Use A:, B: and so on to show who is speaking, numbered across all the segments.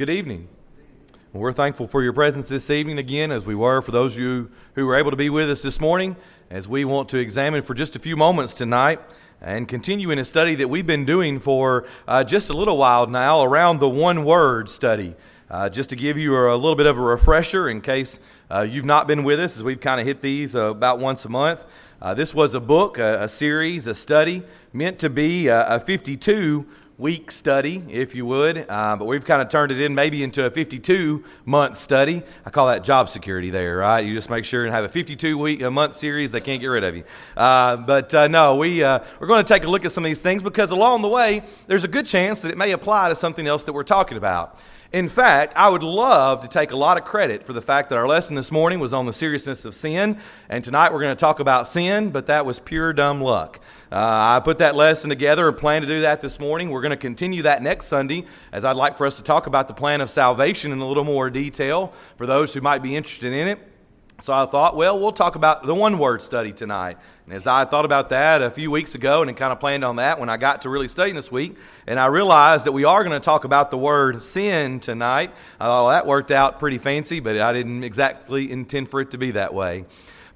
A: good evening. We're thankful for your presence this evening again, as we were for those of you who were able to be with us this morning, as we want to examine for just a few moments tonight and continue in a study that we've been doing for uh, just a little while now around the one word study. Uh, just to give you a little bit of a refresher in case uh, you've not been with us, as we've kind of hit these uh, about once a month. Uh, this was a book, a, a, series, a study meant to be a, a 52 week study, if you would, uh, but we've kind of turned it in maybe into a 52 month study. I call that job security there, right? You just make sure and have a 52 week a month series, they can't get rid of you. Uh, but uh, no, we, uh, we're going to take a look at some of these things because along the way, there's a good chance that it may apply to something else that we're talking about. In fact, I would love to take a lot of credit for the fact that our lesson this morning was on the seriousness of sin, and tonight we're going to talk about sin, but that was pure dumb luck. Uh, I put that lesson together and plan to do that this morning. We're going to continue that next Sunday, as I'd like for us to talk about the plan of salvation in a little more detail for those who might be interested in it. So I thought, well, we'll talk about the one word study tonight. And as I thought about that a few weeks ago and kind of planned on that when I got to really studying this week, and I realized that we are going to talk about the word sin tonight. Oh, that worked out pretty fancy, but I didn't exactly intend for it to be that way.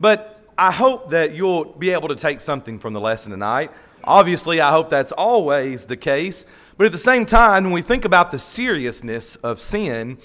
A: But I hope that you'll be able to take something from the lesson tonight. Obviously, I hope that's always the case. But at the same time, when we think about the seriousness of sin,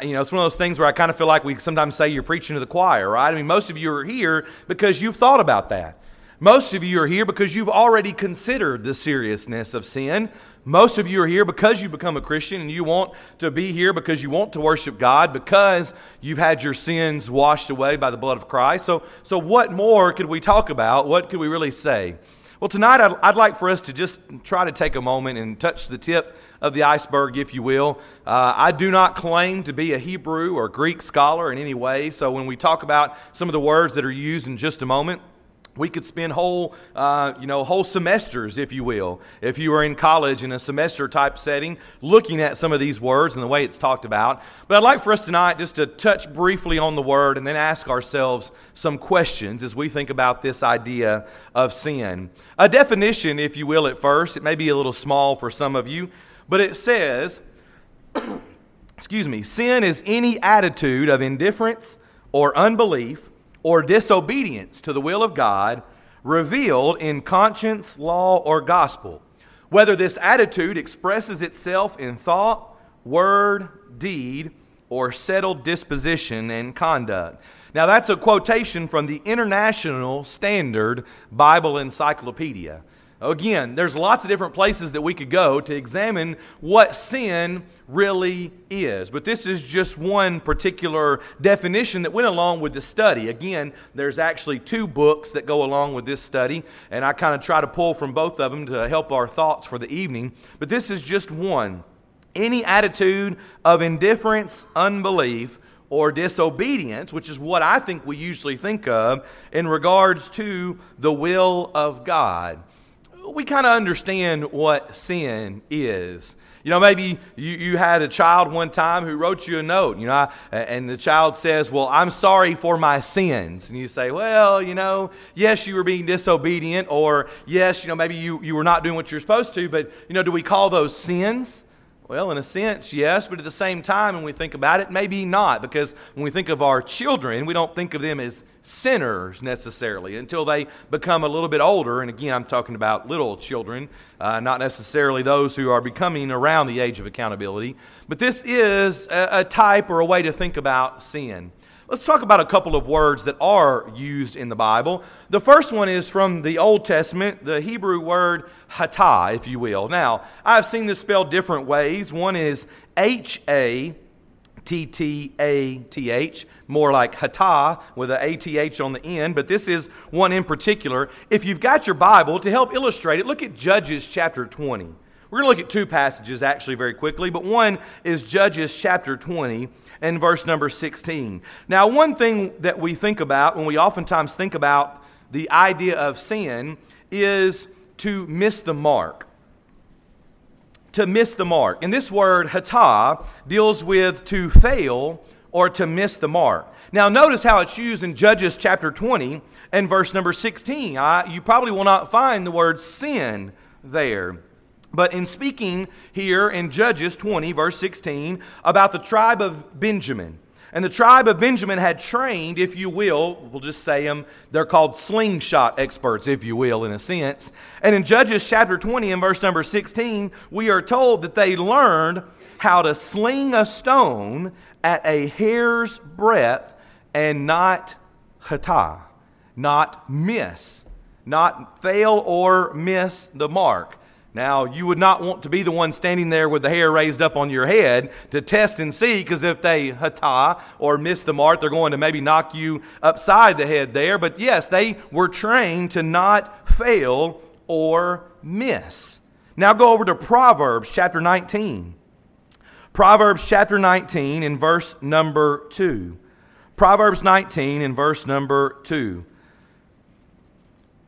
A: I, you know, it's one of those things where I kind of feel like we sometimes say you're preaching to the choir, right? I mean, most of you are here because you've thought about that. Most of you are here because you've already considered the seriousness of sin. Most of you are here because you become a Christian and you want to be here because you want to worship God, because you've had your sins washed away by the blood of Christ. So, so what more could we talk about? What could we really say? Well, tonight I'd, I'd like for us to just try to take a moment and touch the tip of the iceberg, if you will. Uh, I do not claim to be a Hebrew or Greek scholar in any way, so when we talk about some of the words that are used in just a moment, we could spend whole, uh, you know, whole semesters, if you will, if you were in college in a semester type setting, looking at some of these words and the way it's talked about. But I'd like for us tonight just to touch briefly on the word and then ask ourselves some questions as we think about this idea of sin. A definition, if you will, at first, it may be a little small for some of you, but it says, excuse me, sin is any attitude of indifference or unbelief or disobedience to the will of God revealed in conscience, law, or gospel. Whether this attitude expresses itself in thought, word, deed, or settled disposition and conduct. Now, that's a quotation from the International Standard Bible Encyclopedia. Again, there's lots of different places that we could go to examine what sin really is. But this is just one particular definition that went along with the study. Again, there's actually two books that go along with this study, and I kind of try to pull from both of them to help our thoughts for the evening. But this is just one. Any attitude of indifference, unbelief, or disobedience, which is what I think we usually think of in regards to the will of God we kind of understand what sin is. You know, maybe you, you had a child one time who wrote you a note, you know, and the child says, Well, I'm sorry for my sins. And you say, Well, you know, yes, you were being disobedient, or yes, you know, maybe you, you were not doing what you're supposed to, but, you know, do we call those sins? Well, in a sense, yes, but at the same time, when we think about it, maybe not, because when we think of our children, we don't think of them as sinners necessarily until they become a little bit older. And again, I'm talking about little children, uh, not necessarily those who are becoming around the age of accountability. But this is a, a type or a way to think about sin. Let's talk about a couple of words that are used in the Bible. The first one is from the Old Testament, the Hebrew word hatah, if you will. Now, I've seen this spelled different ways. One is H A T T A T H, more like hatah with an a T H on the end, but this is one in particular. If you've got your Bible, to help illustrate it, look at Judges chapter 20. We're going to look at two passages actually very quickly, but one is Judges chapter 20 and verse number 16. Now, one thing that we think about when we oftentimes think about the idea of sin is to miss the mark. To miss the mark. And this word, hatah, deals with to fail or to miss the mark. Now, notice how it's used in Judges chapter 20 and verse number 16. I, you probably will not find the word sin there. But in speaking here in Judges 20, verse 16, about the tribe of Benjamin, and the tribe of Benjamin had trained, if you will, we'll just say them, they're called slingshot experts, if you will, in a sense. And in Judges chapter 20 and verse number 16, we are told that they learned how to sling a stone at a hair's breadth and not hata, not miss, not fail or miss the mark. Now, you would not want to be the one standing there with the hair raised up on your head to test and see, because if they hata or miss the mark, they're going to maybe knock you upside the head there. But yes, they were trained to not fail or miss. Now go over to Proverbs chapter 19. Proverbs chapter 19 in verse number 2. Proverbs 19 in verse number 2.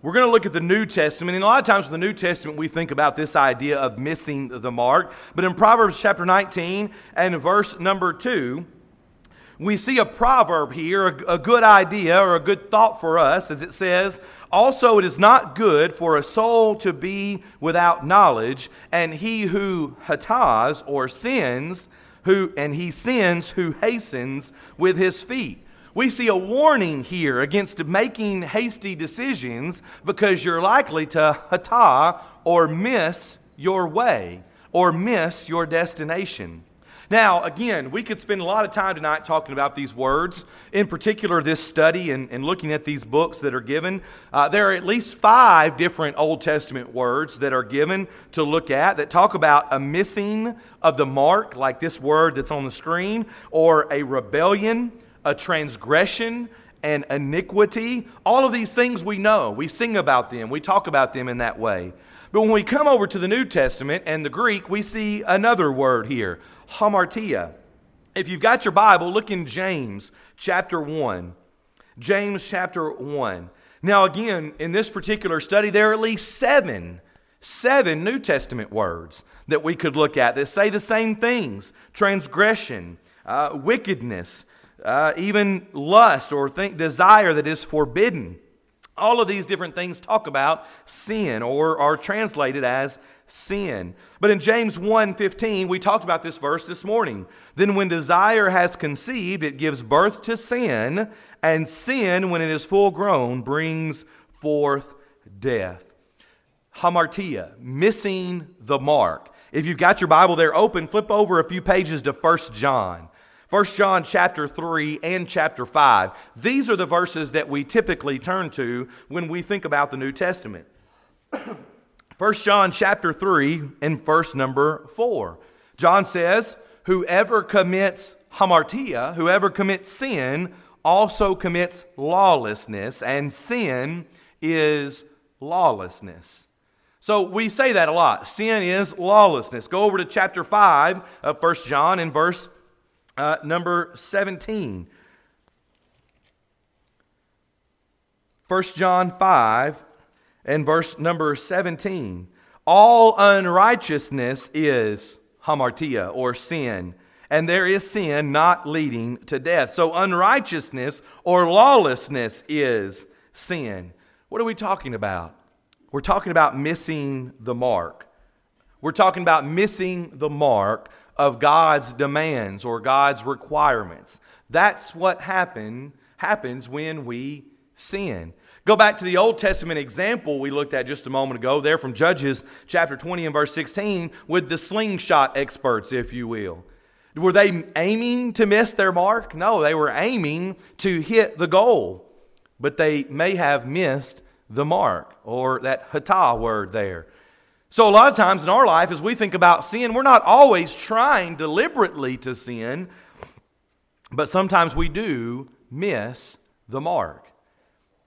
A: We're going to look at the New Testament. And a lot of times with the New Testament, we think about this idea of missing the mark. But in Proverbs chapter 19 and verse number 2, we see a proverb here, a, good idea or a good thought for us, as it says, Also, it is not good for a soul to be without knowledge, and he who hatas or sins, who, and he sins who hastens with his feet. We see a warning here against making hasty decisions because you're likely to hata or miss your way or miss your destination. Now, again, we could spend a lot of time tonight talking about these words, in particular, this study and, and looking at these books that are given. Uh, there are at least five different Old Testament words that are given to look at that talk about a missing of the mark, like this word that's on the screen, or a rebellion a transgression, and iniquity. All of these things we know. We sing about them, we talk about them in that way. But when we come over to the New Testament and the Greek, we see another word here, hamartia. If you've got your Bible, look in James chapter 1. James chapter 1. Now, again, in this particular study, there are at least seven, seven New Testament words that we could look at that say the same things transgression, uh, wickedness, uh, even lust or think desire that is forbidden. All of these different things talk about sin or are translated as sin. But in James 1:15, we talked about this verse this morning. Then when desire has conceived, it gives birth to sin, and sin when it is full grown brings forth death. Hamartia, missing the mark. If you've got your Bible there open, flip over a few pages to 1 John. 1 John chapter 3 and chapter 5. These are the verses that we typically turn to when we think about the New Testament. 1 John chapter 3 and verse number 4. John says, Whoever commits hamartia, whoever commits sin, also commits lawlessness, and sin is lawlessness. So we say that a lot. Sin is lawlessness. Go over to chapter 5 of 1 John in verse uh, number 17. 1 John 5 and verse number 17. All unrighteousness is hamartia or sin, and there is sin not leading to death. So unrighteousness or lawlessness is sin. What are we talking about? We're talking about missing the mark. We're talking about missing the mark of God's demands or God's requirements. That's what happen, happens when we sin. Go back to the Old Testament example we looked at just a moment ago, there from Judges chapter 20 and verse 16, with the slingshot experts, if you will. Were they aiming to miss their mark? No, they were aiming to hit the goal, but they may have missed the mark, or that hata word there. So, a lot of times in our life, as we think about sin, we're not always trying deliberately to sin, but sometimes we do miss the mark.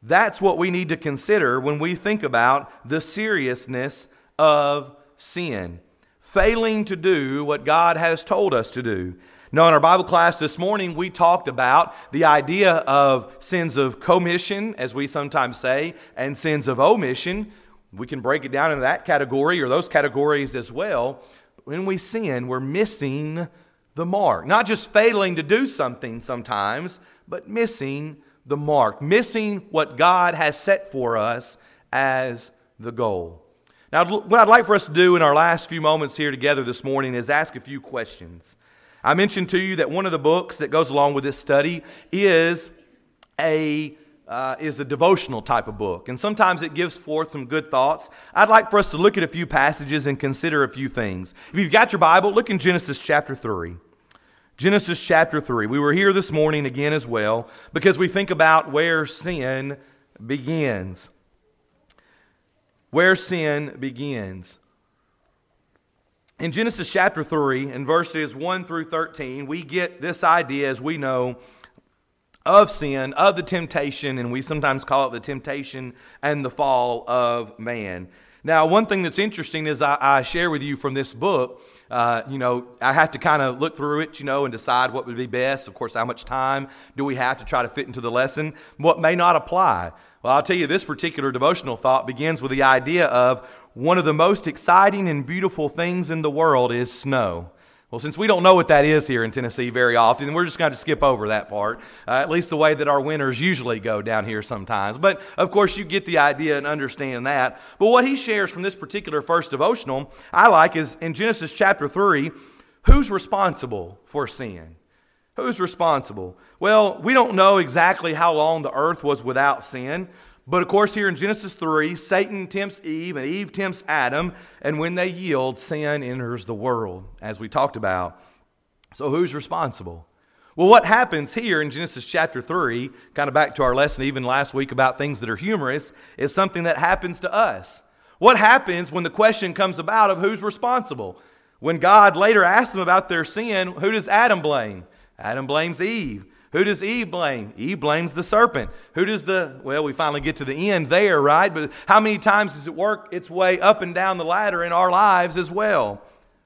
A: That's what we need to consider when we think about the seriousness of sin. Failing to do what God has told us to do. Now, in our Bible class this morning, we talked about the idea of sins of commission, as we sometimes say, and sins of omission. We can break it down into that category or those categories as well. When we sin, we're missing the mark. Not just failing to do something sometimes, but missing the mark, missing what God has set for us as the goal. Now, what I'd like for us to do in our last few moments here together this morning is ask a few questions. I mentioned to you that one of the books that goes along with this study is a uh, is a devotional type of book, and sometimes it gives forth some good thoughts. I'd like for us to look at a few passages and consider a few things. If you've got your Bible, look in Genesis chapter 3. Genesis chapter 3. We were here this morning again as well because we think about where sin begins. Where sin begins. In Genesis chapter 3, in verses 1 through 13, we get this idea, as we know, of sin, of the temptation, and we sometimes call it the temptation and the fall of man. Now, one thing that's interesting is I, I share with you from this book, uh, you know, I have to kind of look through it, you know, and decide what would be best. Of course, how much time do we have to try to fit into the lesson? What may not apply? Well, I'll tell you, this particular devotional thought begins with the idea of one of the most exciting and beautiful things in the world is snow. Well, since we don't know what that is here in Tennessee very often, we're just going to skip over that part, uh, at least the way that our winters usually go down here sometimes. But of course, you get the idea and understand that. But what he shares from this particular first devotional, I like, is in Genesis chapter 3 who's responsible for sin? Who's responsible? Well, we don't know exactly how long the earth was without sin. But of course, here in Genesis 3, Satan tempts Eve and Eve tempts Adam, and when they yield, sin enters the world, as we talked about. So, who's responsible? Well, what happens here in Genesis chapter 3, kind of back to our lesson even last week about things that are humorous, is something that happens to us. What happens when the question comes about of who's responsible? When God later asks them about their sin, who does Adam blame? Adam blames Eve. Who does Eve blame? Eve blames the serpent. Who does the, well, we finally get to the end there, right? But how many times does it work its way up and down the ladder in our lives as well?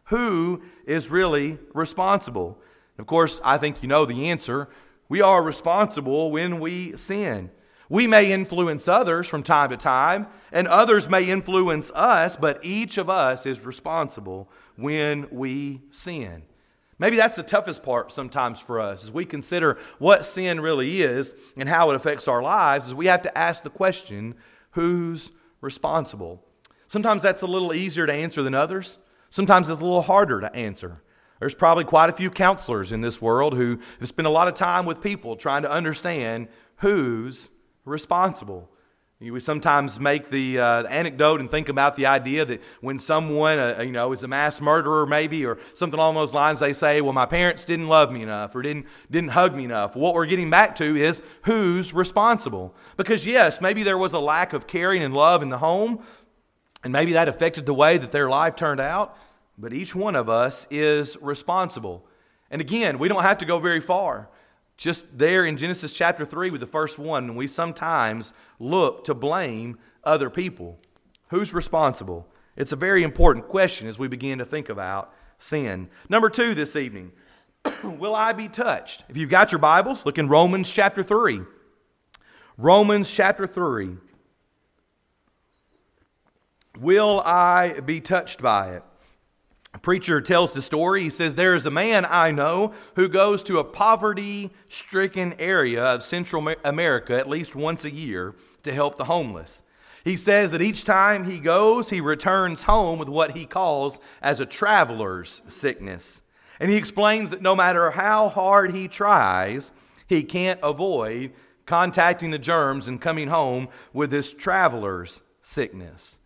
A: Who is really responsible? Of course, I think you know the answer. We are responsible when we sin. We may influence others from time to time, and others may influence us, but each of us is responsible when we sin. Maybe that's the toughest part sometimes for us as we consider what sin really is and how it affects our lives is we have to ask the question, who's responsible? Sometimes that's a little easier to answer than others. Sometimes it's a little harder to answer. There's probably quite a few counselors in this world who have spent a lot of time with people trying to understand who's responsible. We sometimes make the, uh, anecdote and think about the idea that when someone, uh, you know, is a mass murderer, maybe, or something along those lines, they say, "Well, my parents didn't love me enough, or didn't didn't hug me enough." What we're getting back to is who's responsible? Because yes, maybe there was a lack of caring and love in the home, and maybe that affected the way that their life turned out. But each one of us is responsible. And again, we don't have to go very far just there in Genesis chapter 3 with the first one, we sometimes look to blame other people. Who's responsible? It's a very important question as we begin to think about sin. Number two this evening Will I be touched? If you've got your Bibles, look in Romans chapter 3. Romans chapter 3. Will I be touched by it? A preacher tells the story. He says, There is a man I know who goes to a poverty stricken area of Central America at least once a year to help the homeless. He says that each time he goes, he returns home with what he calls as a traveler's sickness. And he explains that no matter how hard he tries, he can't avoid contacting the germs and coming home with this traveler's sickness.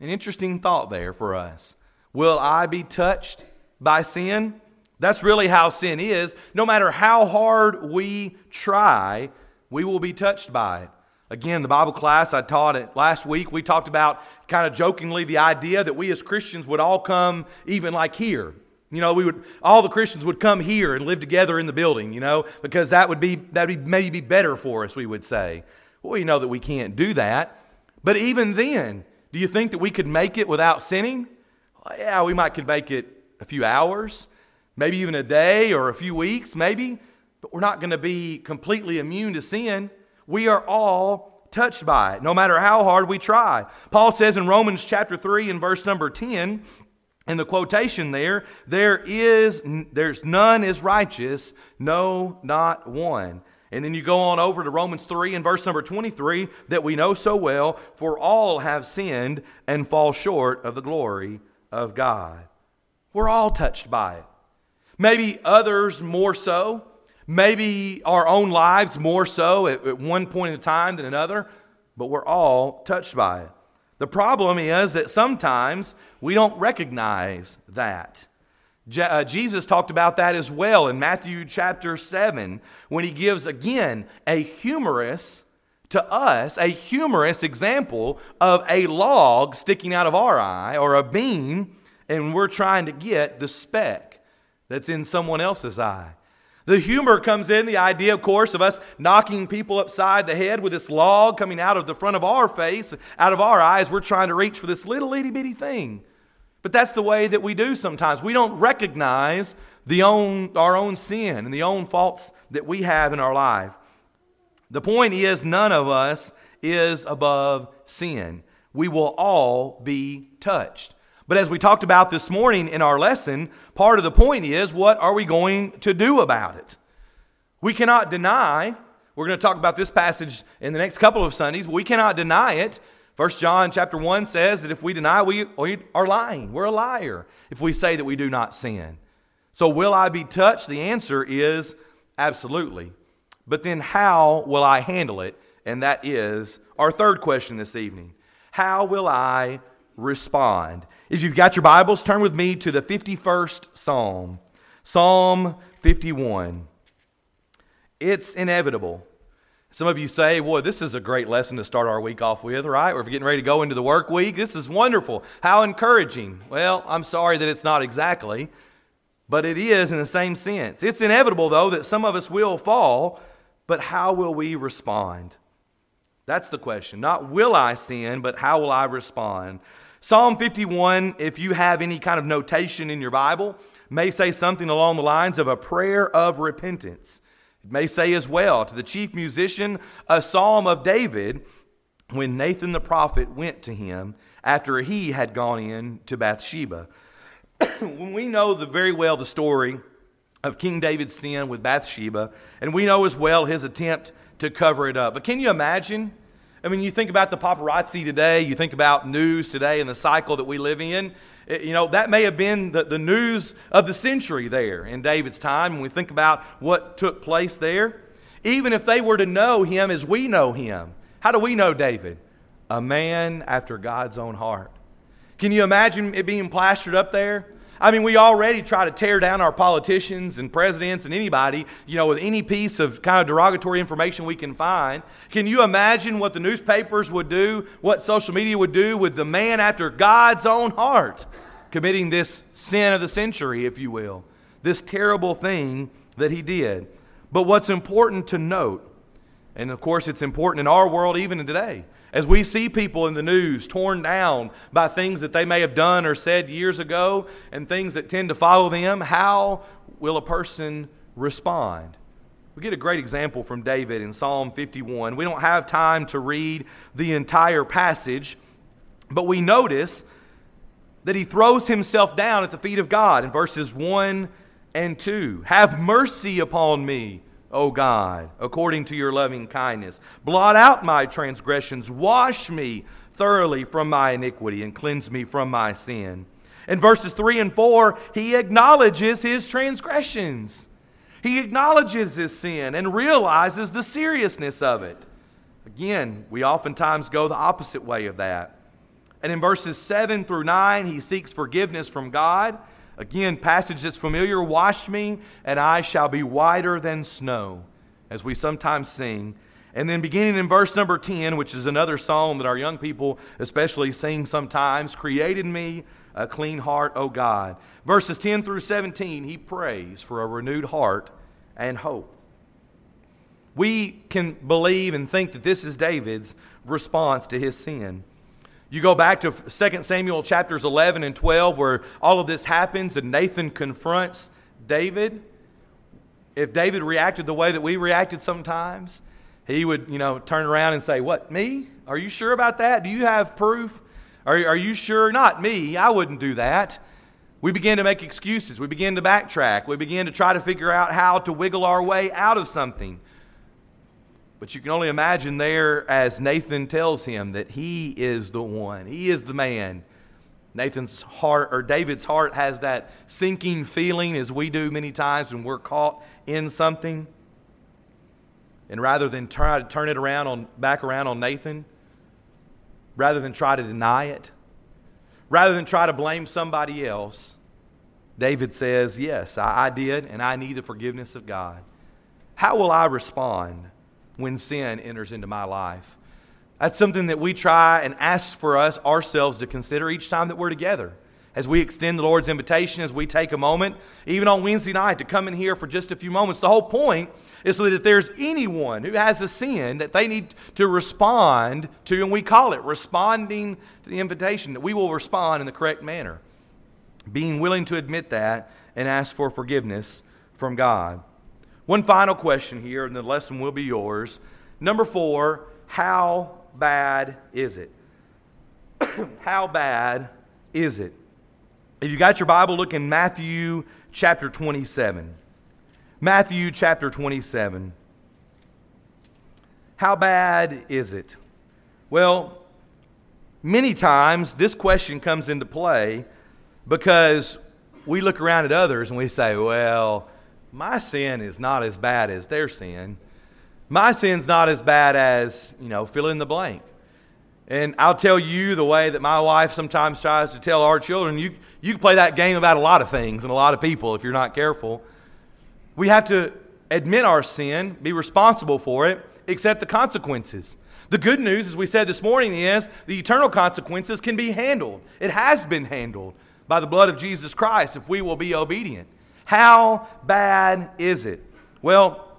A: An interesting thought there for us. Will I be touched by sin? That's really how sin is. No matter how hard we try, we will be touched by it. Again, the Bible class I taught it last week, we talked about kind of jokingly the idea that we as Christians would all come even like here. You know, we would all the Christians would come here and live together in the building, you know, because that would be that would maybe be better for us, we would say. Well, you know that we can't do that. But even then, do you think that we could make it without sinning? Yeah, we might could make it a few hours, maybe even a day or a few weeks, maybe, but we're not going to be completely immune to sin. We are all touched by it, no matter how hard we try. Paul says in Romans chapter 3 and verse number 10, in the quotation there, there is there's none is righteous, no, not one. And then you go on over to Romans 3 and verse number 23 that we know so well for all have sinned and fall short of the glory of God. We're all touched by it. Maybe others more so. Maybe our own lives more so at, at one point in time than another, but we're all touched by it. The problem is that sometimes we don't recognize that. Uh, Jesus talked about that as well in Matthew chapter 7 when he gives again a humorous, to us, a humorous example of a log sticking out of our eye or a beam, and we're trying to get the speck that's in someone else's eye. The humor comes in, the idea, of course, of us knocking people upside the head with this log coming out of the front of our face, out of our eyes. We're trying to reach for this little itty bitty thing. But that's the way that we do sometimes. We don't recognize the own, our own sin and the own faults that we have in our life. The point is, none of us is above sin. We will all be touched. But as we talked about this morning in our lesson, part of the point is what are we going to do about it? We cannot deny, we're going to talk about this passage in the next couple of Sundays, we cannot deny it First John chapter 1 says that if we deny we, we are lying. We're a liar if we say that we do not sin. So will I be touched? The answer is absolutely. But then how will I handle it? And that is our third question this evening. How will I respond? If you've got your Bibles, turn with me to the 51st Psalm. Psalm 51. It's inevitable some of you say, boy, this is a great lesson to start our week off with, right? We're getting ready to go into the work week. This is wonderful. How encouraging. Well, I'm sorry that it's not exactly, but it is in the same sense. It's inevitable, though, that some of us will fall, but how will we respond? That's the question. Not will I sin, but how will I respond? Psalm 51, if you have any kind of notation in your Bible, may say something along the lines of a prayer of repentance. It may say as well to the chief musician, a psalm of David when Nathan the prophet went to him after he had gone in to Bathsheba. we know the, very well the story of King David's sin with Bathsheba, and we know as well his attempt to cover it up. But can you imagine? I mean, you think about the paparazzi today, you think about news today and the cycle that we live in. Eh, you know, that may have been the, the news of the century there in David's time when we think about what took place there. Even if they were to know him as we know him, how do we know David? A man after God's own heart. Can you imagine it being plastered up there? I mean, we already try to tear down our politicians and presidents and anybody, you know, with any piece of kind of derogatory information we can find. Can you imagine what the newspapers would do, what social media would do with the man after God's own heart committing this sin of the century, if you will, this terrible thing that he did? But what's important to note, and of course it's important in our world even today, as we see people in the news torn down by things that they may have done or said years ago and things that tend to follow them, how will a person respond? We get a great example from David in Psalm 51. We don't have time to read the entire passage, but we notice that he throws himself down at the feet of God in verses 1 and 2. Have mercy upon me O God, according to your loving kindness. Blot out my transgressions, wash me thoroughly from my iniquity, and cleanse me from my sin. In verses 3 and 4, he acknowledges his transgressions. He acknowledges his sin and realizes the seriousness of it. Again, we oftentimes go the opposite way of that. And in verses 7 through 9, he seeks forgiveness from God Again, passage that's familiar Wash me, and I shall be whiter than snow, as we sometimes sing. And then beginning in verse number 10, which is another song that our young people especially sing sometimes Created me a clean heart, O God. Verses 10 through 17, he prays for a renewed heart and hope. We can believe and think that this is David's response to his sin. You go back to 2 Samuel chapters 11 and 12 where all of this happens and Nathan confronts David. If David reacted the way that we reacted sometimes, he would, you know, turn around and say, What, me? Are you sure about that? Do you have proof? Are, are you sure? Not me. I wouldn't do that. We begin to make excuses. We begin to backtrack. We begin to try to figure out how to wiggle our way out of something. But you can only imagine there as Nathan tells him that he is the one, he is the man. Nathan's heart, or David's heart, has that sinking feeling as we do many times when we're caught in something. And rather than try to turn it around on, back around on Nathan, rather than try to deny it, rather than try to blame somebody else, David says, Yes, I, I did, and I need the forgiveness of God. How will I respond when sin enters into my life? That's something that we try and ask for us ourselves to consider each time that we're together. As we extend the Lord's invitation, as we take a moment, even on Wednesday night, to come in here for just a few moments. The whole point is so that if there's anyone who has a sin that they need to respond to, and we call it responding to the invitation, that we will respond in the correct manner. Being willing to admit that and ask for forgiveness from God. One final question here, and the lesson will be yours. Number four, how bad is it? how bad is it? If you got your Bible, look in Matthew chapter 27. Matthew chapter 27. How bad is it? Well, many times this question comes into play because we look around at others and we say, well, my sin is not as bad as their sin. My sin's not as bad as, you know, fill in the blank. And I'll tell you the way that my wife sometimes tries to tell our children, you, you can play that game about a lot of things and a lot of people if you're not careful. We have to admit our sin, be responsible for it, accept the consequences. The good news, as we said this morning, is the eternal consequences can be handled. It has been handled by the blood of Jesus Christ if we will be obedient. How bad is it? Well,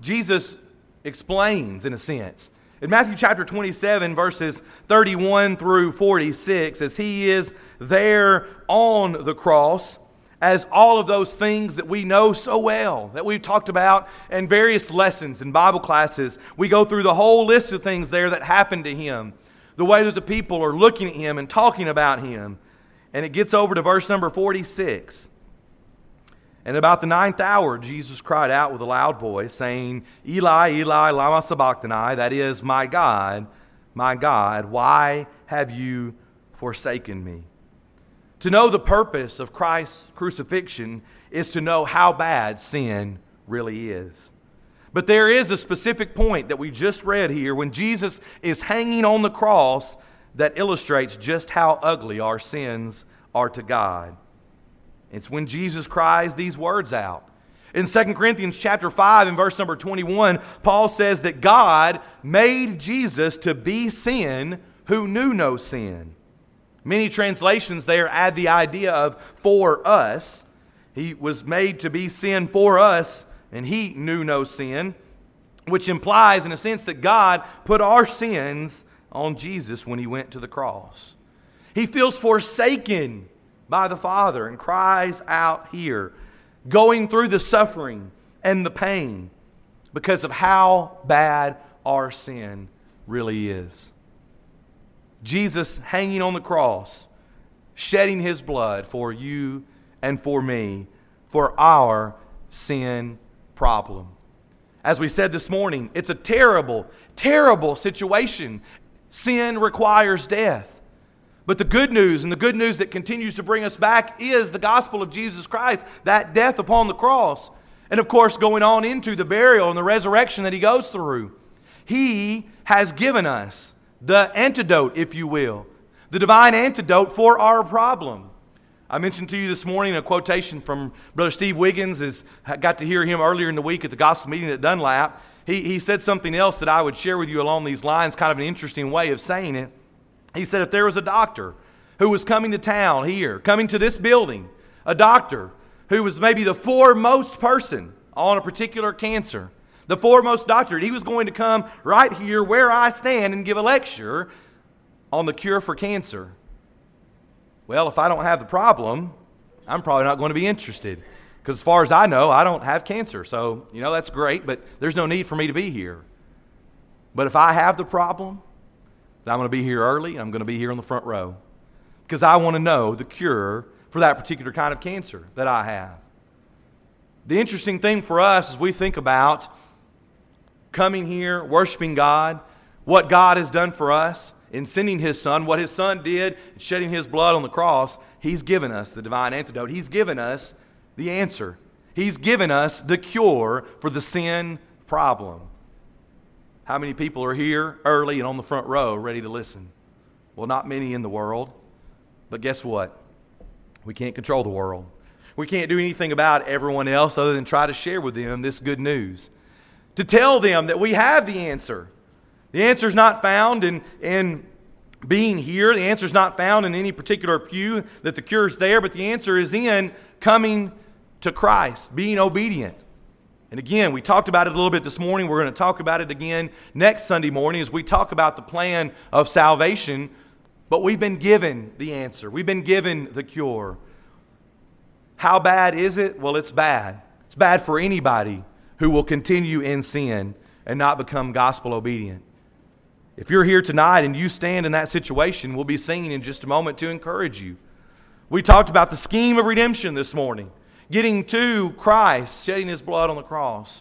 A: Jesus explains in a sense. In Matthew chapter 27, verses 31 through 46, as he is there on the cross, as all of those things that we know so well, that we've talked about in various lessons in Bible classes, we go through the whole list of things there that happened to him, the way that the people are looking at him and talking about him. And it gets over to verse number 46. And about the ninth hour, Jesus cried out with a loud voice, saying, Eli, Eli, lama sabachthani, that is, my God, my God, why have you forsaken me? To know the purpose of Christ's crucifixion is to know how bad sin really is. But there is a specific point that we just read here when Jesus is hanging on the cross that illustrates just how ugly our sins are to God. It's when Jesus cries these words out. In 2 Corinthians chapter 5 and verse number 21, Paul says that God made Jesus to be sin who knew no sin. Many translations there add the idea of for us. He was made to be sin for us, and he knew no sin, which implies, in a sense, that God put our sins on Jesus when he went to the cross. He feels forsaken by the Father and cries out here, going through the suffering and the pain because of how bad our sin really is. Jesus hanging on the cross, shedding his blood for you and for me, for our sin problem. As we said this morning, it's a terrible, terrible situation. Sin requires death. But the good news, and the good news that continues to bring us back, is the gospel of Jesus Christ, that death upon the cross. And of course, going on into the burial and the resurrection that he goes through. He has given us the antidote, if you will, the divine antidote for our problem. I mentioned to you this morning a quotation from Brother Steve Wiggins. Is, I got to hear him earlier in the week at the gospel meeting at Dunlap. He, he said something else that I would share with you along these lines, kind of an interesting way of saying it. He said if there was a doctor who was coming to town here, coming to this building, a doctor who was maybe the foremost person on a particular cancer, the foremost doctor, he was going to come right here where I stand and give a lecture on the cure for cancer. Well, if I don't have the problem, I'm probably not going to be interested. Because as far as I know, I don't have cancer. So, you know, that's great, but there's no need for me to be here. But if I have the problem, I'm going to be here early, and I'm going to be here on the front row. Because I want to know the cure for that particular kind of cancer that I have. The interesting thing for us as we think about coming here, worshiping God, what God has done for us in sending His Son, what His Son did, shedding His blood on the cross, He's given us the divine antidote. He's given us the answer. He's given us the cure for the sin problem. How many people are here early and on the front row ready to listen? Well, not many in the world. But guess what? We can't control the world. We can't do anything about everyone else other than try to share with them this good news. To tell them that we have the answer. The answer is not found in, in being here. The answer is not found in any particular pew that the cure is there, but the answer is in coming to Christ, being obedient. And again, we talked about it a little bit this morning. We're going to talk about it again next Sunday morning as we talk about the plan of salvation. But we've been given the answer, we've been given the cure. How bad is it? Well, it's bad. It's bad for anybody who will continue in sin and not become gospel obedient. If you're here tonight and you stand in that situation, we'll be singing in just a moment to encourage you. We talked about the scheme of redemption this morning, getting to Christ, shedding his blood on the cross.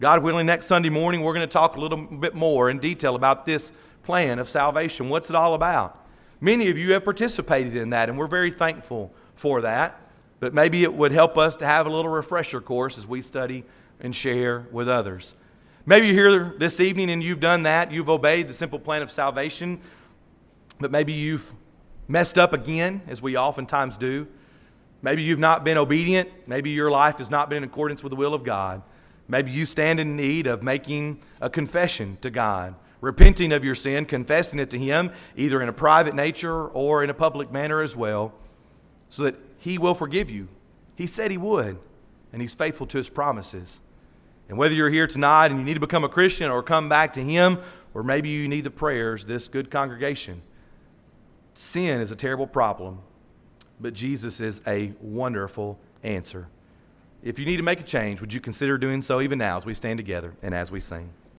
A: God willing, next Sunday morning, we're going to talk a little bit more in detail about this plan of salvation. What's it all about? Many of you have participated in that, and we're very thankful for that. But maybe it would help us to have a little refresher course as we study and share with others. Maybe you're here this evening and you've done that. You've obeyed the simple plan of salvation, but maybe you've messed up again, as we oftentimes do. Maybe you've not been obedient. Maybe your life has not been in accordance with the will of God. Maybe you stand in need of making a confession to God, repenting of your sin, confessing it to Him, either in a private nature or in a public manner as well, so that He will forgive you. He said He would, and He's faithful to His promises. And whether you're here tonight and you need to become a Christian or come back to Him, or maybe you need the prayers, this good congregation, sin is a terrible problem, but Jesus is a wonderful answer. If you need to make a change, would you consider doing so even now as we stand together and as we sing?